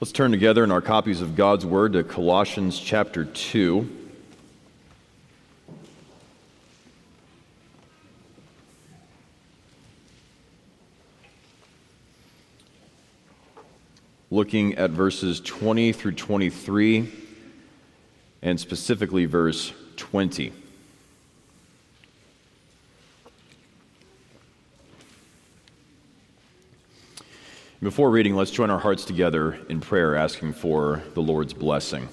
Let's turn together in our copies of God's Word to Colossians chapter 2. Looking at verses 20 through 23, and specifically verse 20. Before reading, let's join our hearts together in prayer, asking for the Lord's blessing.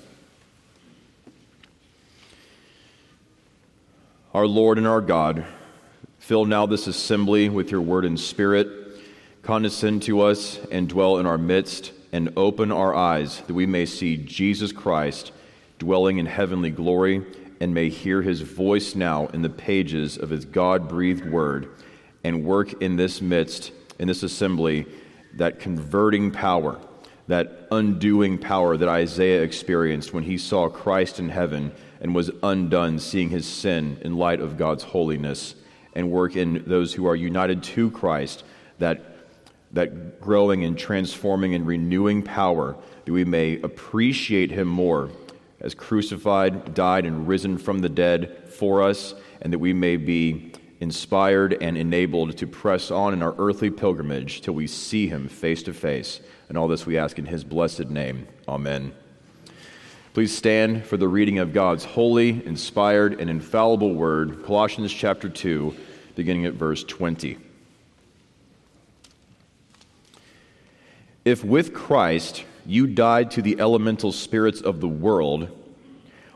Our Lord and our God, fill now this assembly with your word and spirit. Condescend to us and dwell in our midst, and open our eyes that we may see Jesus Christ dwelling in heavenly glory, and may hear his voice now in the pages of his God breathed word, and work in this midst, in this assembly that converting power, that undoing power that Isaiah experienced when he saw Christ in heaven and was undone, seeing his sin in light of God's holiness, and work in those who are united to Christ, that, that growing and transforming and renewing power, that we may appreciate him more as crucified, died, and risen from the dead for us, and that we may be inspired and enabled to press on in our earthly pilgrimage till we see him face to face. And all this we ask in his blessed name. Amen. Please stand for the reading of God's holy, inspired, and infallible word, Colossians chapter 2, beginning at verse 20. If with Christ you died to the elemental spirits of the world,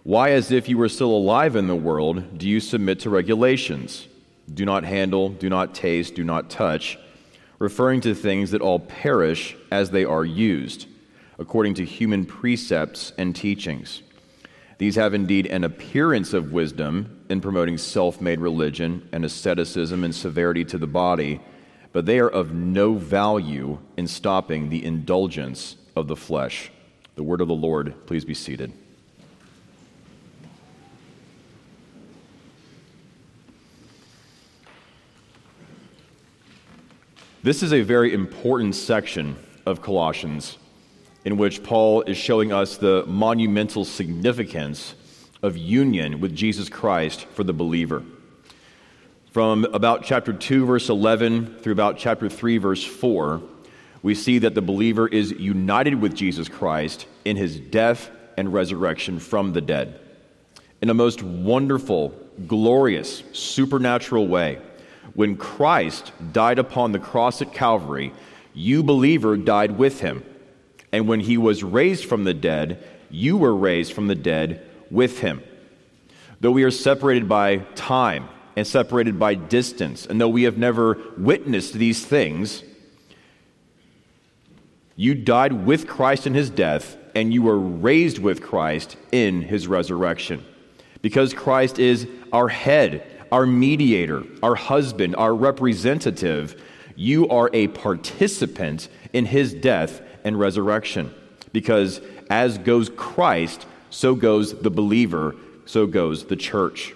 why, as if you were still alive in the world, do you submit to regulations? Do not handle, do not taste, do not touch, referring to things that all perish as they are used, according to human precepts and teachings. These have indeed an appearance of wisdom in promoting self made religion and asceticism and severity to the body, but they are of no value in stopping the indulgence of the flesh. The word of the Lord, please be seated. This is a very important section of Colossians in which Paul is showing us the monumental significance of union with Jesus Christ for the believer. From about chapter 2, verse 11, through about chapter 3, verse 4, we see that the believer is united with Jesus Christ in his death and resurrection from the dead in a most wonderful, glorious, supernatural way when Christ died upon the cross at Calvary, you, believer, died with him. And when he was raised from the dead, you were raised from the dead with him. Though we are separated by time and separated by distance, and though we have never witnessed these things, you died with Christ in his death, and you were raised with Christ in his resurrection. Because Christ is our head our mediator, our husband, our representative, you are a participant in his death and resurrection. Because as goes Christ, so goes the believer, so goes the church.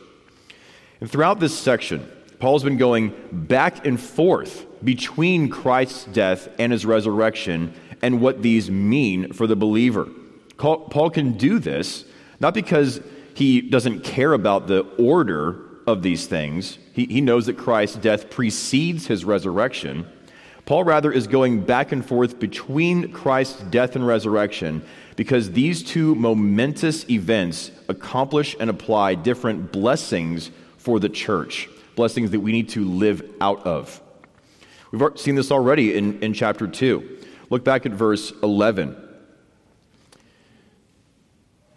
And throughout this section, Paul's been going back and forth between Christ's death and his resurrection and what these mean for the believer. Paul can do this not because he doesn't care about the order of these things. He, he knows that Christ's death precedes his resurrection. Paul, rather, is going back and forth between Christ's death and resurrection because these two momentous events accomplish and apply different blessings for the church, blessings that we need to live out of. We've seen this already in, in chapter 2. Look back at verse 11.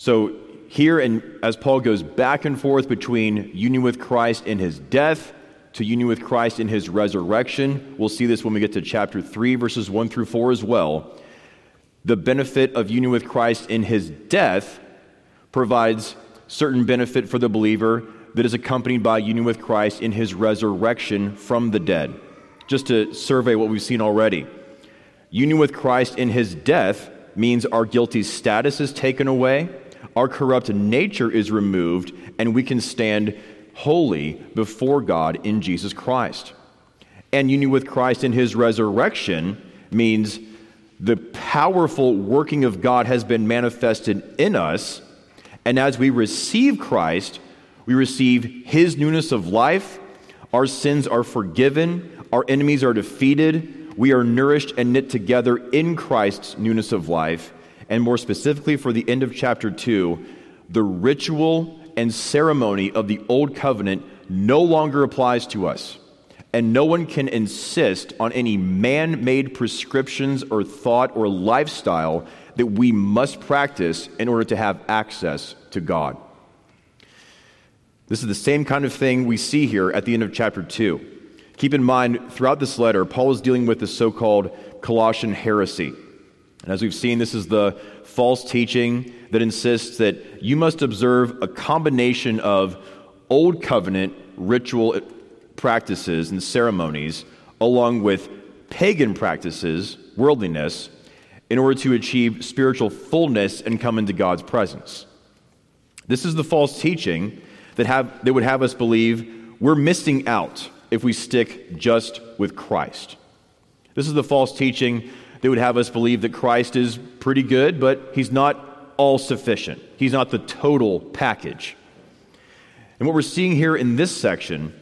so, here, and as Paul goes back and forth between union with Christ in his death to union with Christ in his resurrection, we'll see this when we get to chapter 3, verses 1 through 4 as well. The benefit of union with Christ in his death provides certain benefit for the believer that is accompanied by union with Christ in his resurrection from the dead. Just to survey what we've seen already. Union with Christ in his death means our guilty status is taken away, our corrupt nature is removed, and we can stand holy before God in Jesus Christ. And union with Christ in his resurrection means the powerful working of God has been manifested in us. And as we receive Christ, we receive his newness of life. Our sins are forgiven. Our enemies are defeated. We are nourished and knit together in Christ's newness of life. And more specifically, for the end of chapter 2, the ritual and ceremony of the old covenant no longer applies to us. And no one can insist on any man made prescriptions or thought or lifestyle that we must practice in order to have access to God. This is the same kind of thing we see here at the end of chapter 2. Keep in mind, throughout this letter, Paul is dealing with the so called Colossian heresy. And as we've seen, this is the false teaching that insists that you must observe a combination of old covenant ritual practices and ceremonies along with pagan practices, worldliness, in order to achieve spiritual fullness and come into God's presence. This is the false teaching that, have, that would have us believe we're missing out if we stick just with Christ. This is the false teaching that would have us believe that Christ is pretty good, but he's not all sufficient. He's not the total package. And what we're seeing here in this section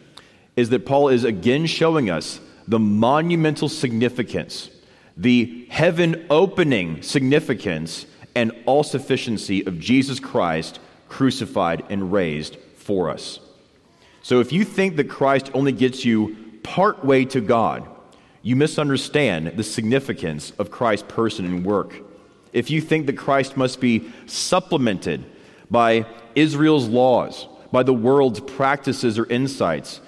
is that Paul is again showing us the monumental significance, the heaven opening significance, and all sufficiency of Jesus Christ crucified and raised for us. So if you think that Christ only gets you part way to God, you misunderstand the significance of Christ's person and work. If you think that Christ must be supplemented by Israel's laws, by the world's practices or insights,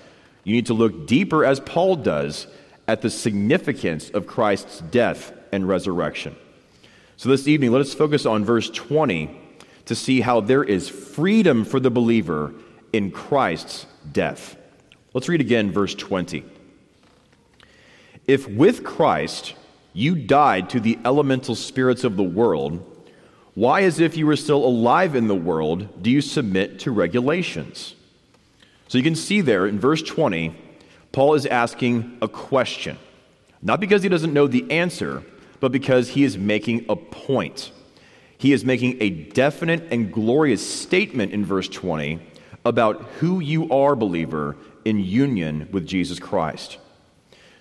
you need to look deeper, as Paul does, at the significance of Christ's death and resurrection. So this evening, let us focus on verse 20 to see how there is freedom for the believer in Christ's death. Let's read again verse 20. If with Christ you died to the elemental spirits of the world, why, as if you were still alive in the world, do you submit to regulations? So you can see there in verse 20, Paul is asking a question. Not because he doesn't know the answer, but because he is making a point. He is making a definite and glorious statement in verse 20 about who you are, believer, in union with Jesus Christ.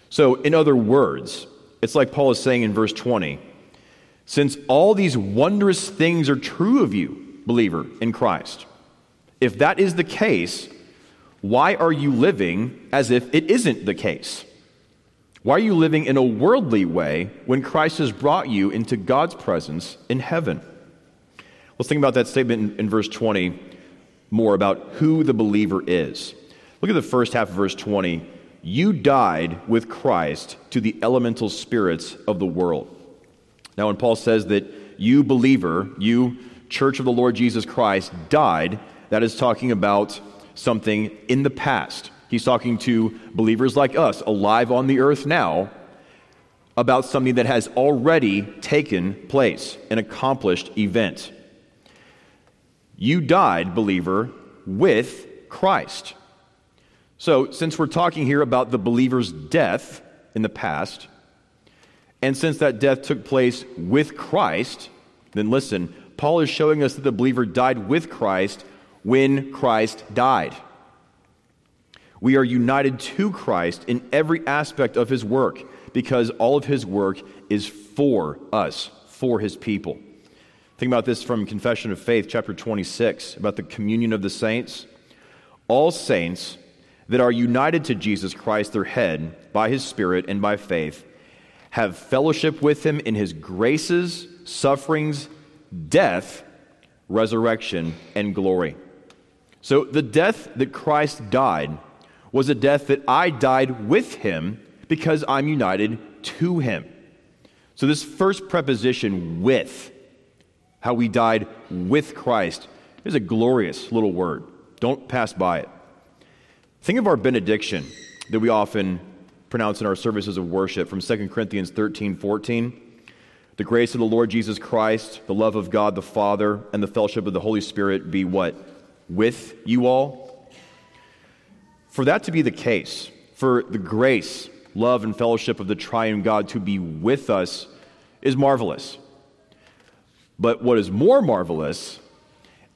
So, in other words, it's like Paul is saying in verse 20 since all these wondrous things are true of you, believer, in Christ, if that is the case, why are you living as if it isn't the case? Why are you living in a worldly way when Christ has brought you into God's presence in heaven? Let's think about that statement in, verse 20 more about who the believer is. Look at the first half of verse 20. You died with Christ to the elemental spirits of the world. Now, when Paul says that you, believer, you, church of the Lord Jesus Christ, died, that is talking about something in the past. He's talking to believers like us, alive on the earth now, about something that has already taken place, an accomplished event. You died, believer, with Christ. So, since we're talking here about the believer's death in the past, and since that death took place with Christ, then listen, Paul is showing us that the believer died with Christ when Christ died. We are united to Christ in every aspect of his work because all of his work is for us, for his people. Think about this from Confession of Faith, chapter 26, about the communion of the saints. All saints that are united to Jesus Christ, their head, by his Spirit and by faith, have fellowship with him in his graces, sufferings, death, resurrection, and glory. So the death that Christ died was a death that I died with him because I'm united to him. So, this first preposition, with, how we died with Christ, is a glorious little word. Don't pass by it. Think of our benediction that we often pronounce in our services of worship from 2 Corinthians 13 14. The grace of the Lord Jesus Christ, the love of God the Father, and the fellowship of the Holy Spirit be what? With you all? For that to be the case, for the grace, love, and fellowship of the triune God to be with us is marvelous. But what is more marvelous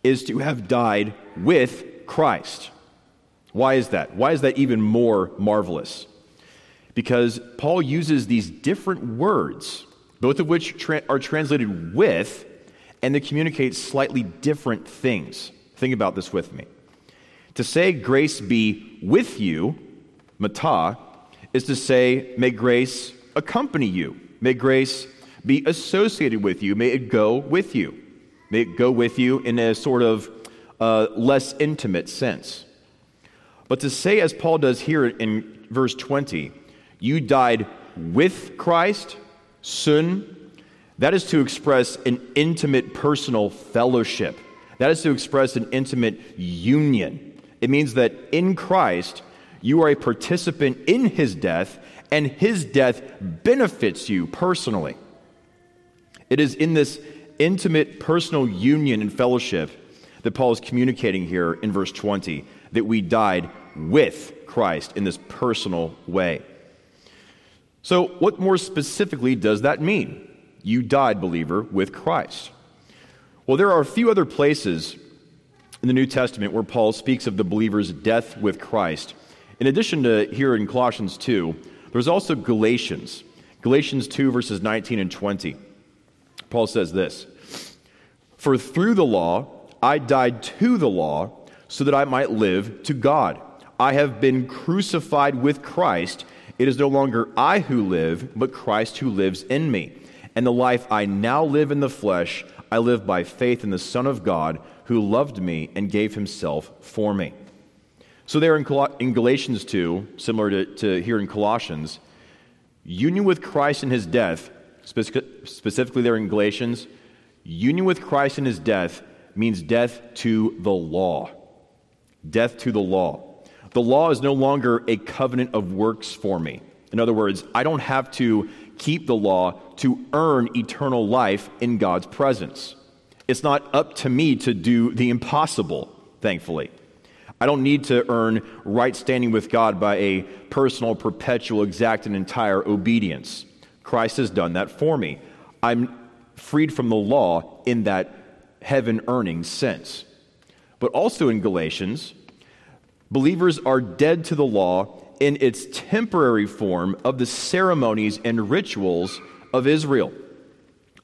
is to have died with Christ. Why is that? Why is that even more marvelous? Because Paul uses these different words, both of which tra- are translated with, and they communicate slightly different things. Think about this with me. To say grace be with you, meta, is to say, may grace accompany you. May grace be associated with you. May it go with you. May it go with you in a sort of uh, less intimate sense. But to say, as Paul does here in verse 20, you died with Christ, sun, that is to express an intimate personal fellowship. That is to express an intimate union. It means that in Christ, you are a participant in his death, and his death benefits you personally. It is in this intimate personal union and fellowship that Paul is communicating here in verse 20 that we died with Christ in this personal way. So, what more specifically does that mean? You died, believer, with Christ. Well, there are a few other places in the New Testament where Paul speaks of the believer's death with Christ. In addition to here in Colossians 2, there's also Galatians. Galatians 2, verses 19 and 20. Paul says this For through the law I died to the law so that I might live to God. I have been crucified with Christ. It is no longer I who live, but Christ who lives in me. And the life I now live in the flesh, I live by faith in the Son of God who loved me and gave himself for me. So, there in, in Galatians 2, similar to, to here in Colossians, union with Christ in his death, specifically there in Galatians, union with Christ in his death means death to the law. Death to the law. The law is no longer a covenant of works for me. In other words, I don't have to keep the law to earn eternal life in God's presence. It's not up to me to do the impossible, thankfully. I don't need to earn right standing with God by a personal, perpetual, exact, and entire obedience. Christ has done that for me. I'm freed from the law in that heaven earning sense. But also in Galatians, believers are dead to the law in its temporary form of the ceremonies and rituals of Israel.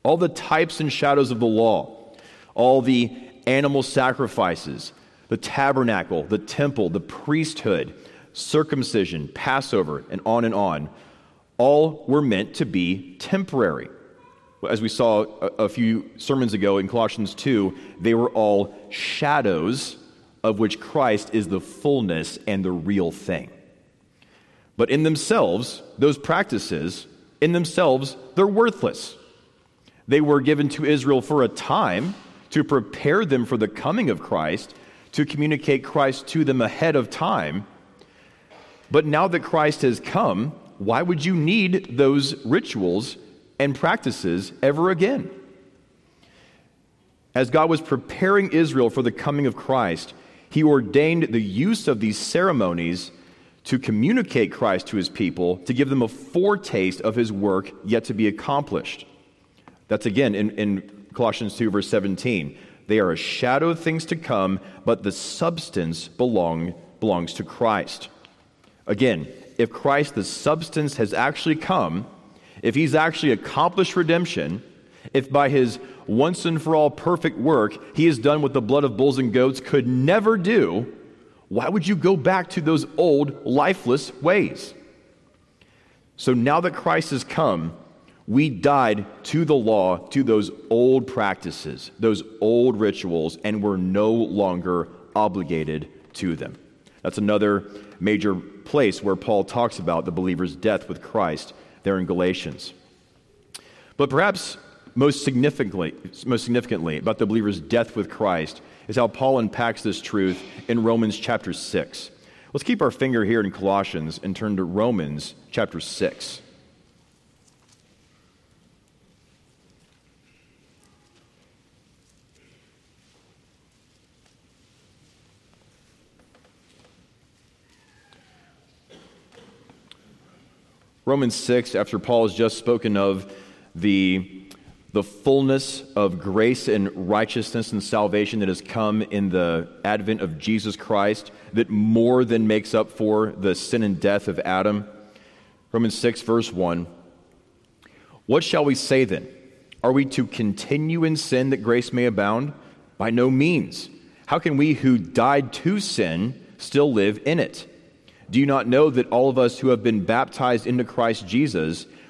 All the types and shadows of the law, all the animal sacrifices, the tabernacle, the temple, the priesthood, circumcision, Passover, and on and on, all were meant to be temporary. As we saw a, few sermons ago in Colossians 2, they were all shadows of which Christ is the fullness and the real thing. But in themselves, those practices, in themselves, they're worthless. They were given to Israel for a time to prepare them for the coming of Christ, to communicate Christ to them ahead of time. But now that Christ has come, why would you need those rituals and practices ever again? As God was preparing Israel for the coming of Christ, he ordained the use of these ceremonies to communicate Christ to his people, to give them a foretaste of his work yet to be accomplished. That's again in, in Colossians 2, verse 17. They are a shadow of things to come, but the substance belong, belongs to Christ. Again, if Christ, the substance, has actually come, if he's actually accomplished redemption, if by his once and for all perfect work he has done what the blood of bulls and goats could never do, why would you go back to those old, lifeless ways? So now that Christ has come, we died to the law, to those old practices, those old rituals, and we're no longer obligated to them. That's another major place where Paul talks about the believer's death with Christ there in Galatians. But perhaps most significantly, most significantly about the believer's death with Christ is how Paul unpacks this truth in Romans chapter 6. Let's keep our finger here in Colossians and turn to Romans chapter 6. Romans 6, after Paul has just spoken of the, the fullness of grace and righteousness and salvation that has come in the advent of Jesus Christ, that more than makes up for the sin and death of Adam. Romans 6, verse 1. What shall we say then? Are we to continue in sin that grace may abound? By no means. How can we who died to sin still live in it? Do you not know that all of us who have been baptized into Christ Jesus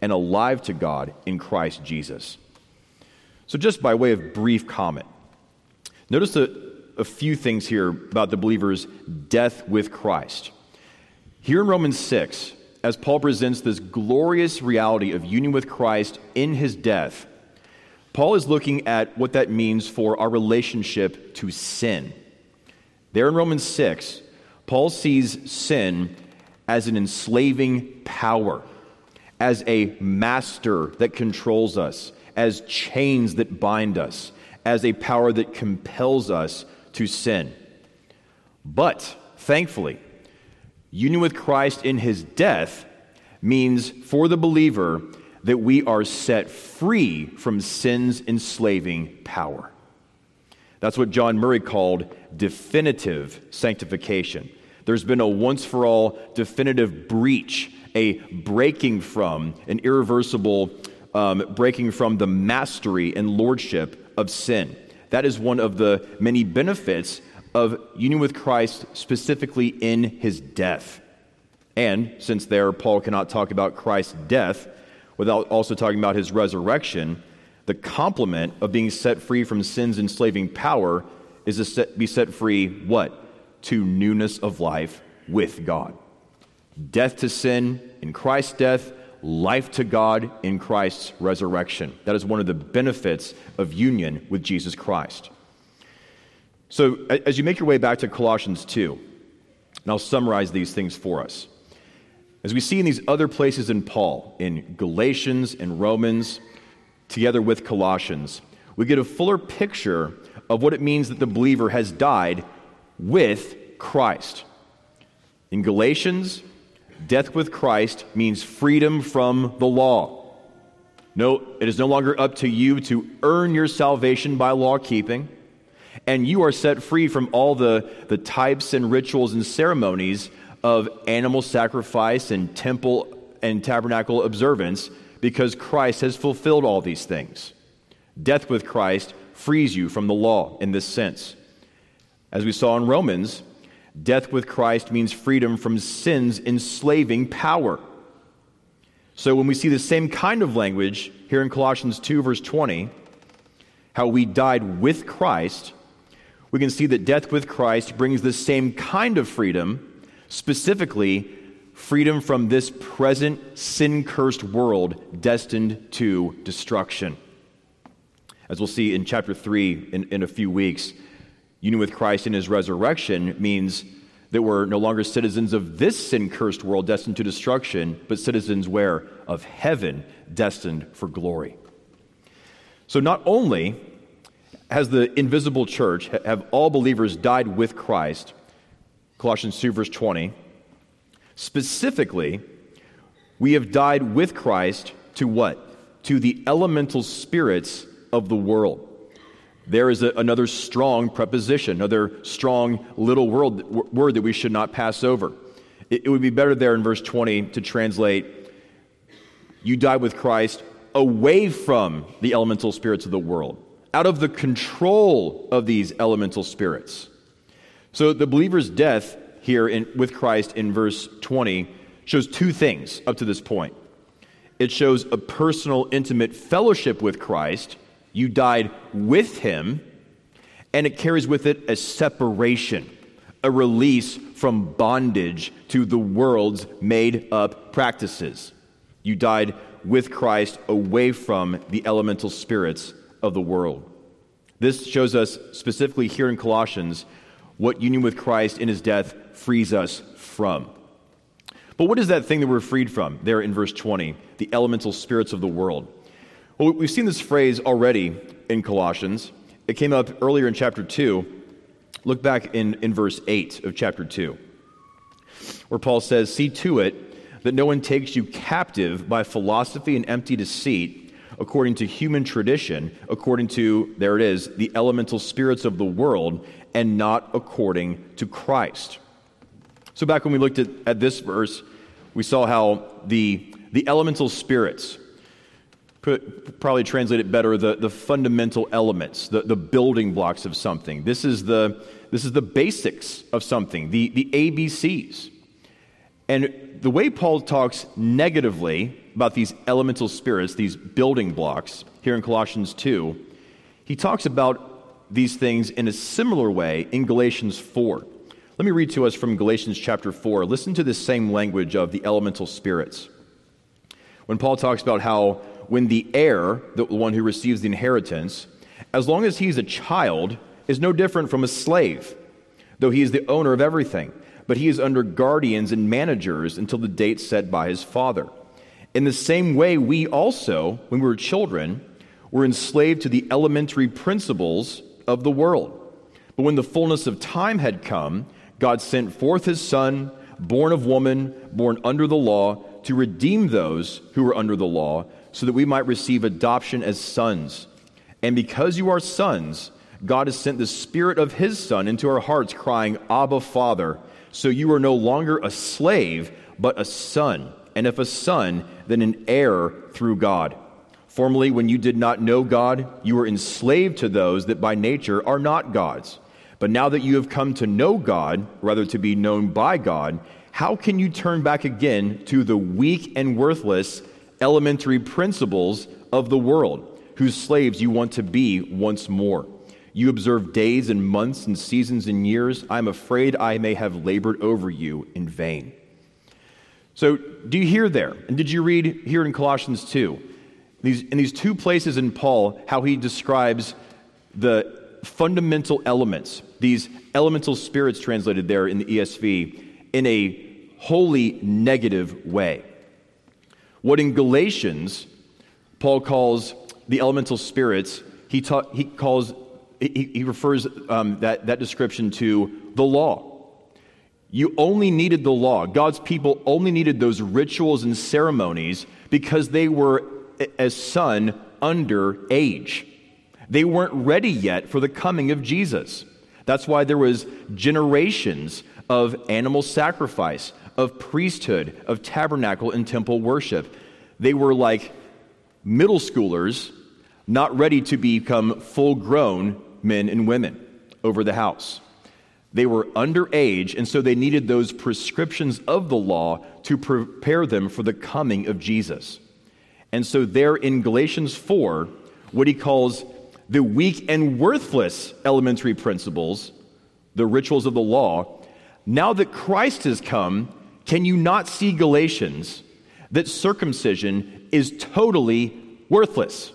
and alive to God in Christ Jesus. So, just by way of brief comment, notice a, a few things here about the believer's death with Christ. Here in Romans 6, as Paul presents this glorious reality of union with Christ in his death, Paul is looking at what that means for our relationship to sin. There in Romans 6, Paul sees sin as an enslaving power, as a master that controls us, as chains that bind us, as a power that compels us to sin. But thankfully, union with Christ in his death means for the believer that we are set free from sin's enslaving power. That's what John Murray called definitive sanctification. There's been a once for all definitive breach, a breaking from, an irreversible um, breaking from the mastery and lordship of sin. That is one of the many benefits of union with Christ, specifically in his death. And since there, Paul cannot talk about Christ's death without also talking about his resurrection, the complement of being set free from sin's enslaving power is to set, be set free what? to newness of life with God. Death to sin in Christ's death, life to God in Christ's resurrection. That is one of the benefits of union with Jesus Christ. So, as you make your way back to Colossians 2, and I'll summarize these things for us. As we see in these other places in Paul, in Galatians and Romans, together with Colossians, we get a fuller picture of what it means that the believer has died with Christ. In Galatians, death with Christ means freedom from the law. No, it is no longer up to you to earn your salvation by law keeping, and you are set free from all the, the types and rituals and ceremonies of animal sacrifice and temple and tabernacle observance because Christ has fulfilled all these things. Death with Christ frees you from the law in this sense. As we saw in Romans, death with Christ means freedom from sin's enslaving power. So when we see the same kind of language here in Colossians 2, verse 20, how we died with Christ, we can see that death with Christ brings the same kind of freedom, specifically, freedom from this present sin cursed world destined to destruction. As we'll see in chapter 3 in, in a few weeks, Union with Christ in his resurrection means that we're no longer citizens of this sin cursed world destined to destruction, but citizens where? Of heaven destined for glory. So not only has the invisible church, have all believers died with Christ, Colossians 2, verse 20, specifically, we have died with Christ to what? To the elemental spirits of the world. There is a, another strong preposition, another strong little word, word that we should not pass over. It, it would be better there in verse 20 to translate, You died with Christ away from the elemental spirits of the world, out of the control of these elemental spirits. So the believer's death here in, with Christ in verse 20 shows two things up to this point. It shows a personal, intimate fellowship with Christ. You died with him, and it carries with it a separation, a release from bondage to the world's made up practices. You died with Christ away from the elemental spirits of the world. This shows us specifically here in Colossians what union with Christ in his death frees us from. But what is that thing that we're freed from there in verse 20? The elemental spirits of the world. Well, we've seen this phrase already in Colossians. It came up earlier in chapter 2. Look back in, in verse 8 of chapter 2, where Paul says, See to it that no one takes you captive by philosophy and empty deceit, according to human tradition, according to, there it is, the elemental spirits of the world, and not according to Christ. So, back when we looked at, at this verse, we saw how the, the elemental spirits, probably translate it better, the, the fundamental elements, the, the building blocks of something. This is the, this is the basics of something, the, the ABCs. And the way Paul talks negatively about these elemental spirits, these building blocks, here in Colossians 2, he talks about these things in a similar way in Galatians 4. Let me read to us from Galatians chapter 4. Listen to this same language of the elemental spirits. When Paul talks about how when the heir, the one who receives the inheritance, as long as he's a child, is no different from a slave, though he is the owner of everything, but he is under guardians and managers until the date set by his father. In the same way, we also, when we were children, were enslaved to the elementary principles of the world. But when the fullness of time had come, God sent forth his Son, born of woman, born under the law, to redeem those who were under the law, so that we might receive adoption as sons. And because you are sons, God has sent the Spirit of his Son into our hearts, crying, Abba, Father. So you are no longer a slave, but a son. And if a son, then an heir through God. Formerly, when you did not know God, you were enslaved to those that by nature are not God's. But now that you have come to know God, rather to be known by God, how can you turn back again to the weak and worthless elementary principles of the world, whose slaves you want to be once more? You observe days and months and seasons and years. I am afraid I may have labored over you in vain. So, do you hear there? And did you read here in Colossians 2? these, in these two places in Paul, how he describes the fundamental elements, these elemental spirits translated there in the ESV, in a wholly negative way. What in Galatians, Paul calls the elemental spirits, he, ta- he calls, he, he refers um, that, that description to the law. You only needed the law. God's people only needed those rituals and ceremonies because they were as son under age. They weren't ready yet for the coming of Jesus. That's why there was generations of animal sacrifice, of priesthood, of tabernacle and temple worship. They were like middle schoolers not ready to become full grown men and women over the house. They were underage, and so they needed those prescriptions of the law to prepare them for the coming of Jesus. And so, there in Galatians 4, what he calls the weak and worthless elementary principles, the rituals of the law, now that Christ has come, can you not see Galatians that circumcision is totally worthless?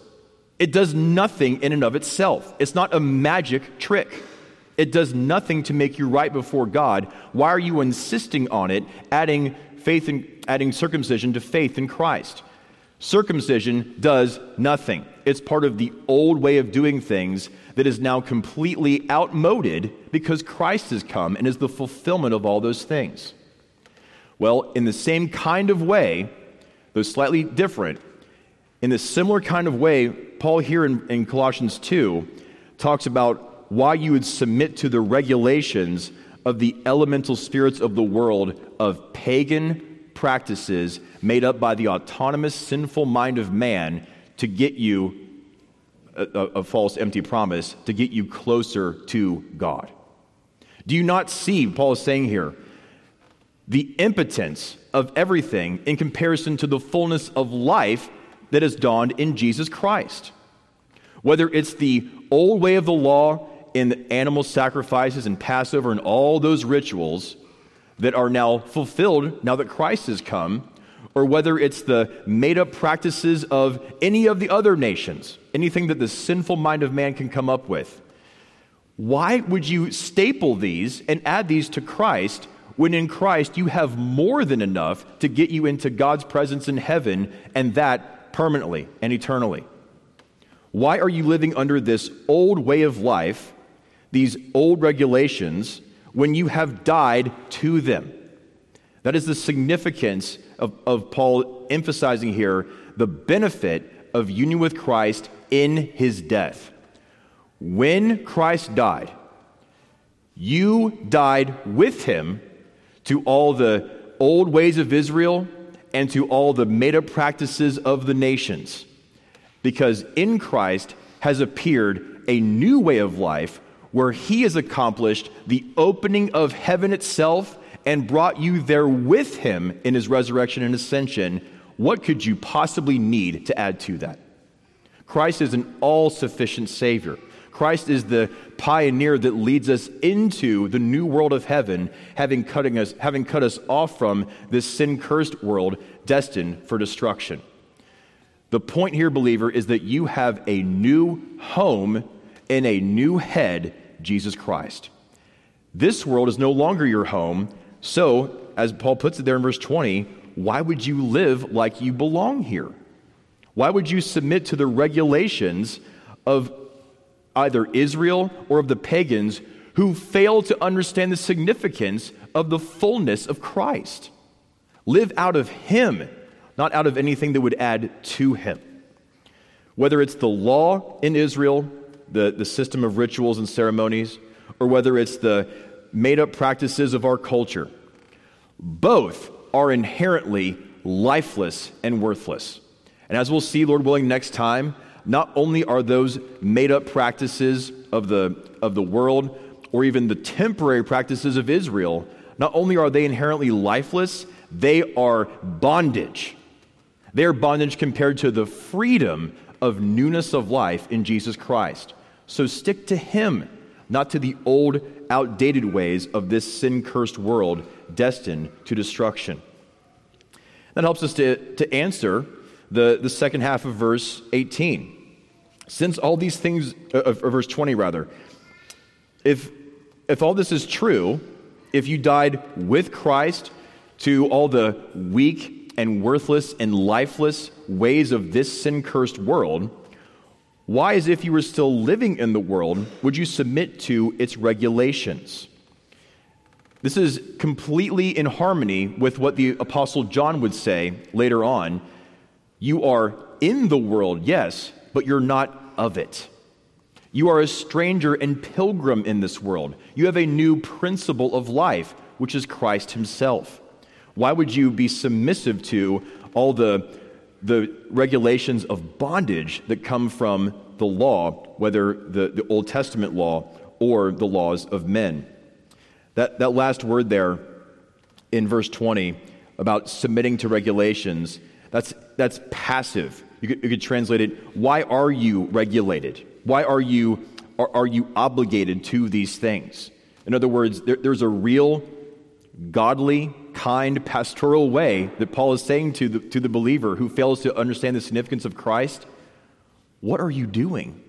It does nothing in and of itself. It's not a magic trick. It does nothing to make you right before God. Why are you insisting on it, adding faith in, adding circumcision to faith in Christ? Circumcision does nothing. It's part of the old way of doing things that is now completely outmoded because Christ has come and is the fulfillment of all those things. Well, in the same kind of way, though slightly different, in the similar kind of way, Paul here in, in Colossians 2 talks about why you would submit to the regulations of the elemental spirits of the world of pagan practices made up by the autonomous sinful mind of man to get you a, a, false empty promise to get you closer to God. Do you not see, Paul is saying here, the impotence of everything in comparison to the fullness of life that has dawned in Jesus Christ? Whether it's the old way of the law in animal sacrifices and Passover and all those rituals that are now fulfilled now that Christ has come, or whether it's the made up practices of any of the other nations, anything that the sinful mind of man can come up with. Why would you staple these and add these to Christ when in Christ you have more than enough to get you into God's presence in heaven and that permanently and eternally? Why are you living under this old way of life, these old regulations, when you have died to them? That is the significance of, of Paul emphasizing here the benefit of union with Christ in his death. When Christ died, you died with him to all the old ways of Israel and to all the made up practices of the nations. Because in Christ has appeared a new way of life where he has accomplished the opening of heaven itself and brought you there with him in his resurrection and ascension, what could you possibly need to add to that? Christ is an all sufficient Savior. Christ is the pioneer that leads us into the new world of heaven, having, cutting us, having cut us off from this sin cursed world destined for destruction. The point here, believer, is that you have a new home in a new head, Jesus Christ. This world is no longer your home, so, as Paul puts it there in verse 20, why would you live like you belong here? Why would you submit to the regulations of either Israel or of the pagans who fail to understand the significance of the fullness of Christ? Live out of Him, not out of anything that would add to Him. Whether it's the law in Israel, the, the system of rituals and ceremonies, or whether it's the made up practices of our culture. Both are inherently lifeless and worthless. And as we'll see, Lord willing, next time, not only are those made up practices of the, of the world or even the temporary practices of Israel, not only are they inherently lifeless, they are bondage. They are bondage compared to the freedom of newness of life in Jesus Christ. So stick to Him, not to the old outdated ways of this sin cursed world destined to destruction. That helps us to, to answer the, the second half of verse 18. Since all these things, uh, of, verse 20 rather, if, if all this is true, if you died with Christ to all the weak and worthless and lifeless ways of this sin cursed world, why, as if you were still living in the world, would you submit to its regulations? This is completely in harmony with what the Apostle John would say later on. You are in the world, yes, but you're not of it. You are a stranger and pilgrim in this world. You have a new principle of life, which is Christ Himself. Why would you be submissive to all the the regulations of bondage that come from the law, whether the, the Old Testament law or the laws of men. That, that last word there in verse 20 about submitting to regulations, that's, that's passive. You could, you could translate it, why are you regulated? Why are you, are, are you obligated to these things? In other words, there, there's a real godly, kind, pastoral way that Paul is saying to the, to the believer who fails to understand the significance of Christ What are you doing?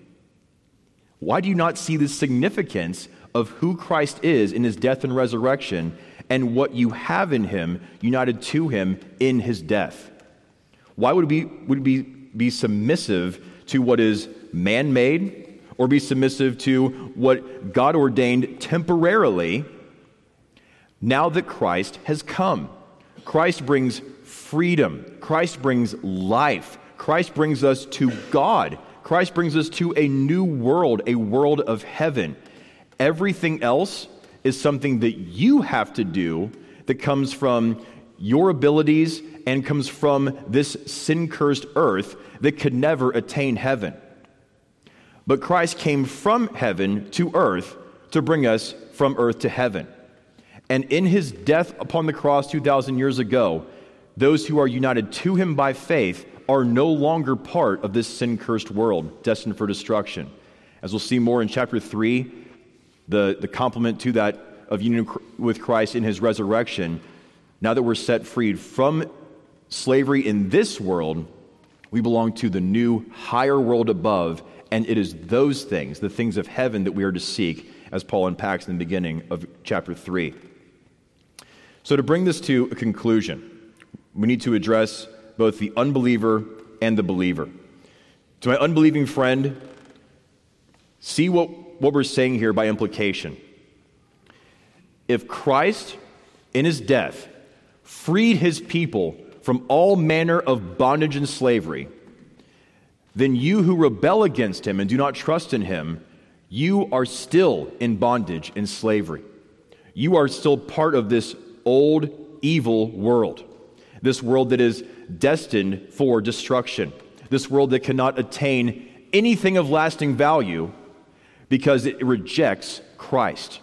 Why do you not see the significance of who Christ is in his death and resurrection and what you have in him united to him in his death? Why would we, would we be submissive to what is man made or be submissive to what God ordained temporarily now that Christ has come? Christ brings freedom, Christ brings life, Christ brings us to God. Christ brings us to a new world, a world of heaven. Everything else is something that you have to do that comes from your abilities and comes from this sin cursed earth that could never attain heaven. But Christ came from heaven to earth to bring us from earth to heaven. And in his death upon the cross 2,000 years ago, those who are united to him by faith are no longer part of this sin cursed world destined for destruction. As we'll see more in chapter 3, the, the complement to that of union with Christ in his resurrection, now that we're set freed from slavery in this world, we belong to the new higher world above, and it is those things, the things of heaven, that we are to seek, as Paul unpacks in the beginning of chapter 3. So, to bring this to a conclusion, we need to address both the unbeliever and the believer. To my unbelieving friend, see what, what we're saying here by implication. If Christ, in his death, freed his people from all manner of bondage and slavery, then you who rebel against him and do not trust in him, you are still in bondage and slavery. You are still part of this old, evil world, this world that is destined for destruction, this world that cannot attain anything of lasting value because it rejects Christ.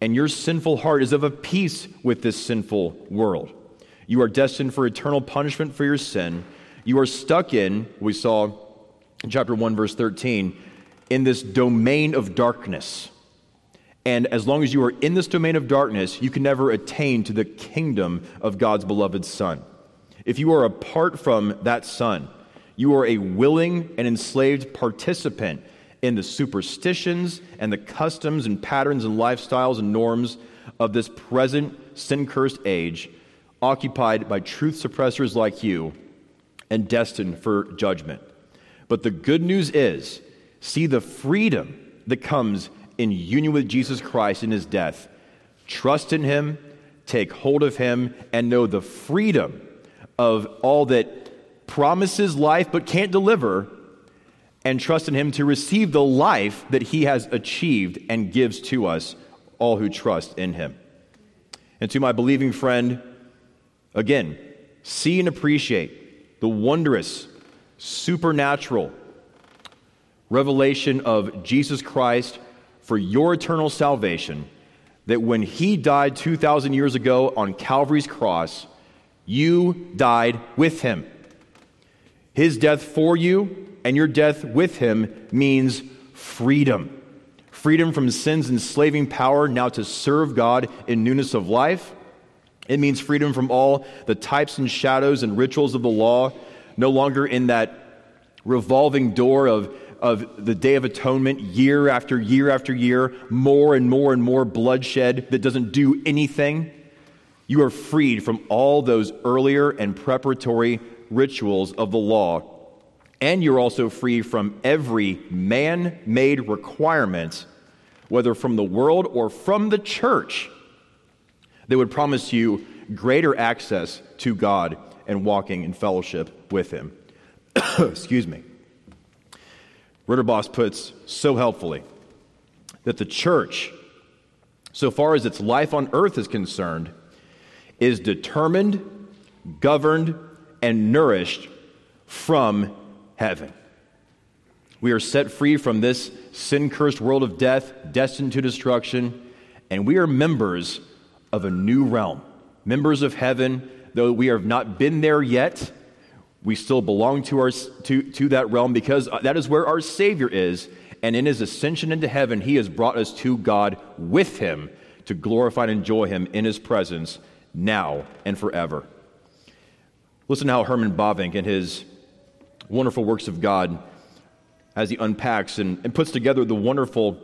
And your sinful heart is of a piece with this sinful world. You are destined for eternal punishment for your sin. You are stuck in, we saw in chapter 1, verse 13, in this domain of darkness. And as long as you are in this domain of darkness, you can never attain to the kingdom of God's beloved Son. If you are apart from that Son, you are a willing and enslaved participant in the superstitions and the customs and patterns and lifestyles and norms of this present sin cursed age, occupied by truth suppressors like you and destined for judgment. But the good news is see the freedom that comes in union with Jesus Christ in his death. Trust in him, take hold of him, and know the freedom of all that promises life but can't deliver and trust in Him to receive the life that He has achieved and gives to us, all who trust in Him. And to my believing friend, again, see and appreciate the wondrous, supernatural revelation of Jesus Christ for your eternal salvation. That when He died 2,000 years ago on Calvary's cross, you died with Him. His death for you and your death with him means freedom. Freedom from sin's enslaving power, now to serve God in newness of life. It means freedom from all the types and shadows and rituals of the law, no longer in that revolving door of, of the Day of Atonement, year after year after year, more and more and more bloodshed that doesn't do anything. You are freed from all those earlier and preparatory rituals of the law and you're also free from every man made requirement, whether from the world or from the church, that would promise you greater access to God and walking in fellowship with Him. Excuse me. Ridderbos puts so helpfully that the church, so far as its life on earth is concerned, is determined, governed, and nourished from heaven. We are set free from this sin cursed world of death, destined to destruction, and we are members of a new realm, members of heaven. Though we have not been there yet, we still belong to, our, to, to that realm because uh, that is where our Savior is. And in his ascension into heaven, he has brought us to God with him to glorify and enjoy him in his presence now and forever. Listen to how Herman Bavinck, in his wonderful works of God as he unpacks and, and puts together the wonderful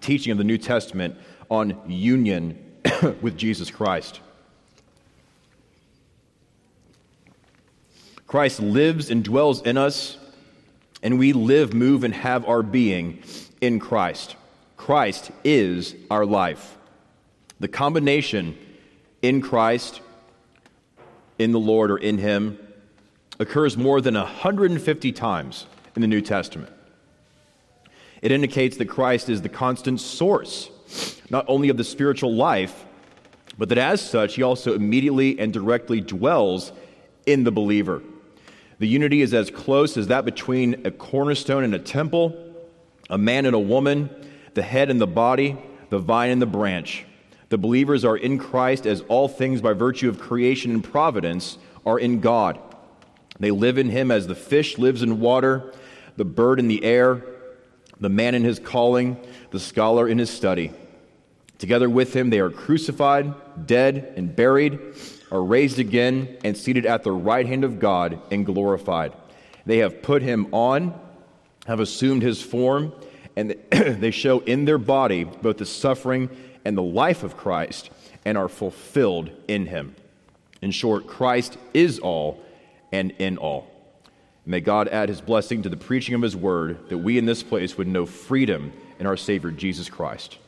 teaching of the New Testament on union with Jesus Christ. Christ lives and dwells in us, and we live, move, and have our being in Christ. Christ is our life. The combination in Christ, in the Lord, or in Him occurs more than 150 times in the New Testament. It indicates that Christ is the constant source, not only of the spiritual life, but that as such, He also immediately and directly dwells in the believer. The unity is as close as that between a cornerstone and a temple, a man and a woman, the head and the body, the vine and the branch. The believers are in Christ as all things by virtue of creation and providence are in God. They live in Him as the fish lives in water, the bird in the air, the man in his calling, the scholar in his study. Together with Him, they are crucified, dead, and buried are raised again and seated at the right hand of God and glorified. They have put him on, have assumed his form, and they show in their body both the suffering and the life of Christ and are fulfilled in him. In short, Christ is all and in all. May God add his blessing to the preaching of his word that we in this place would know freedom in our Savior Jesus Christ.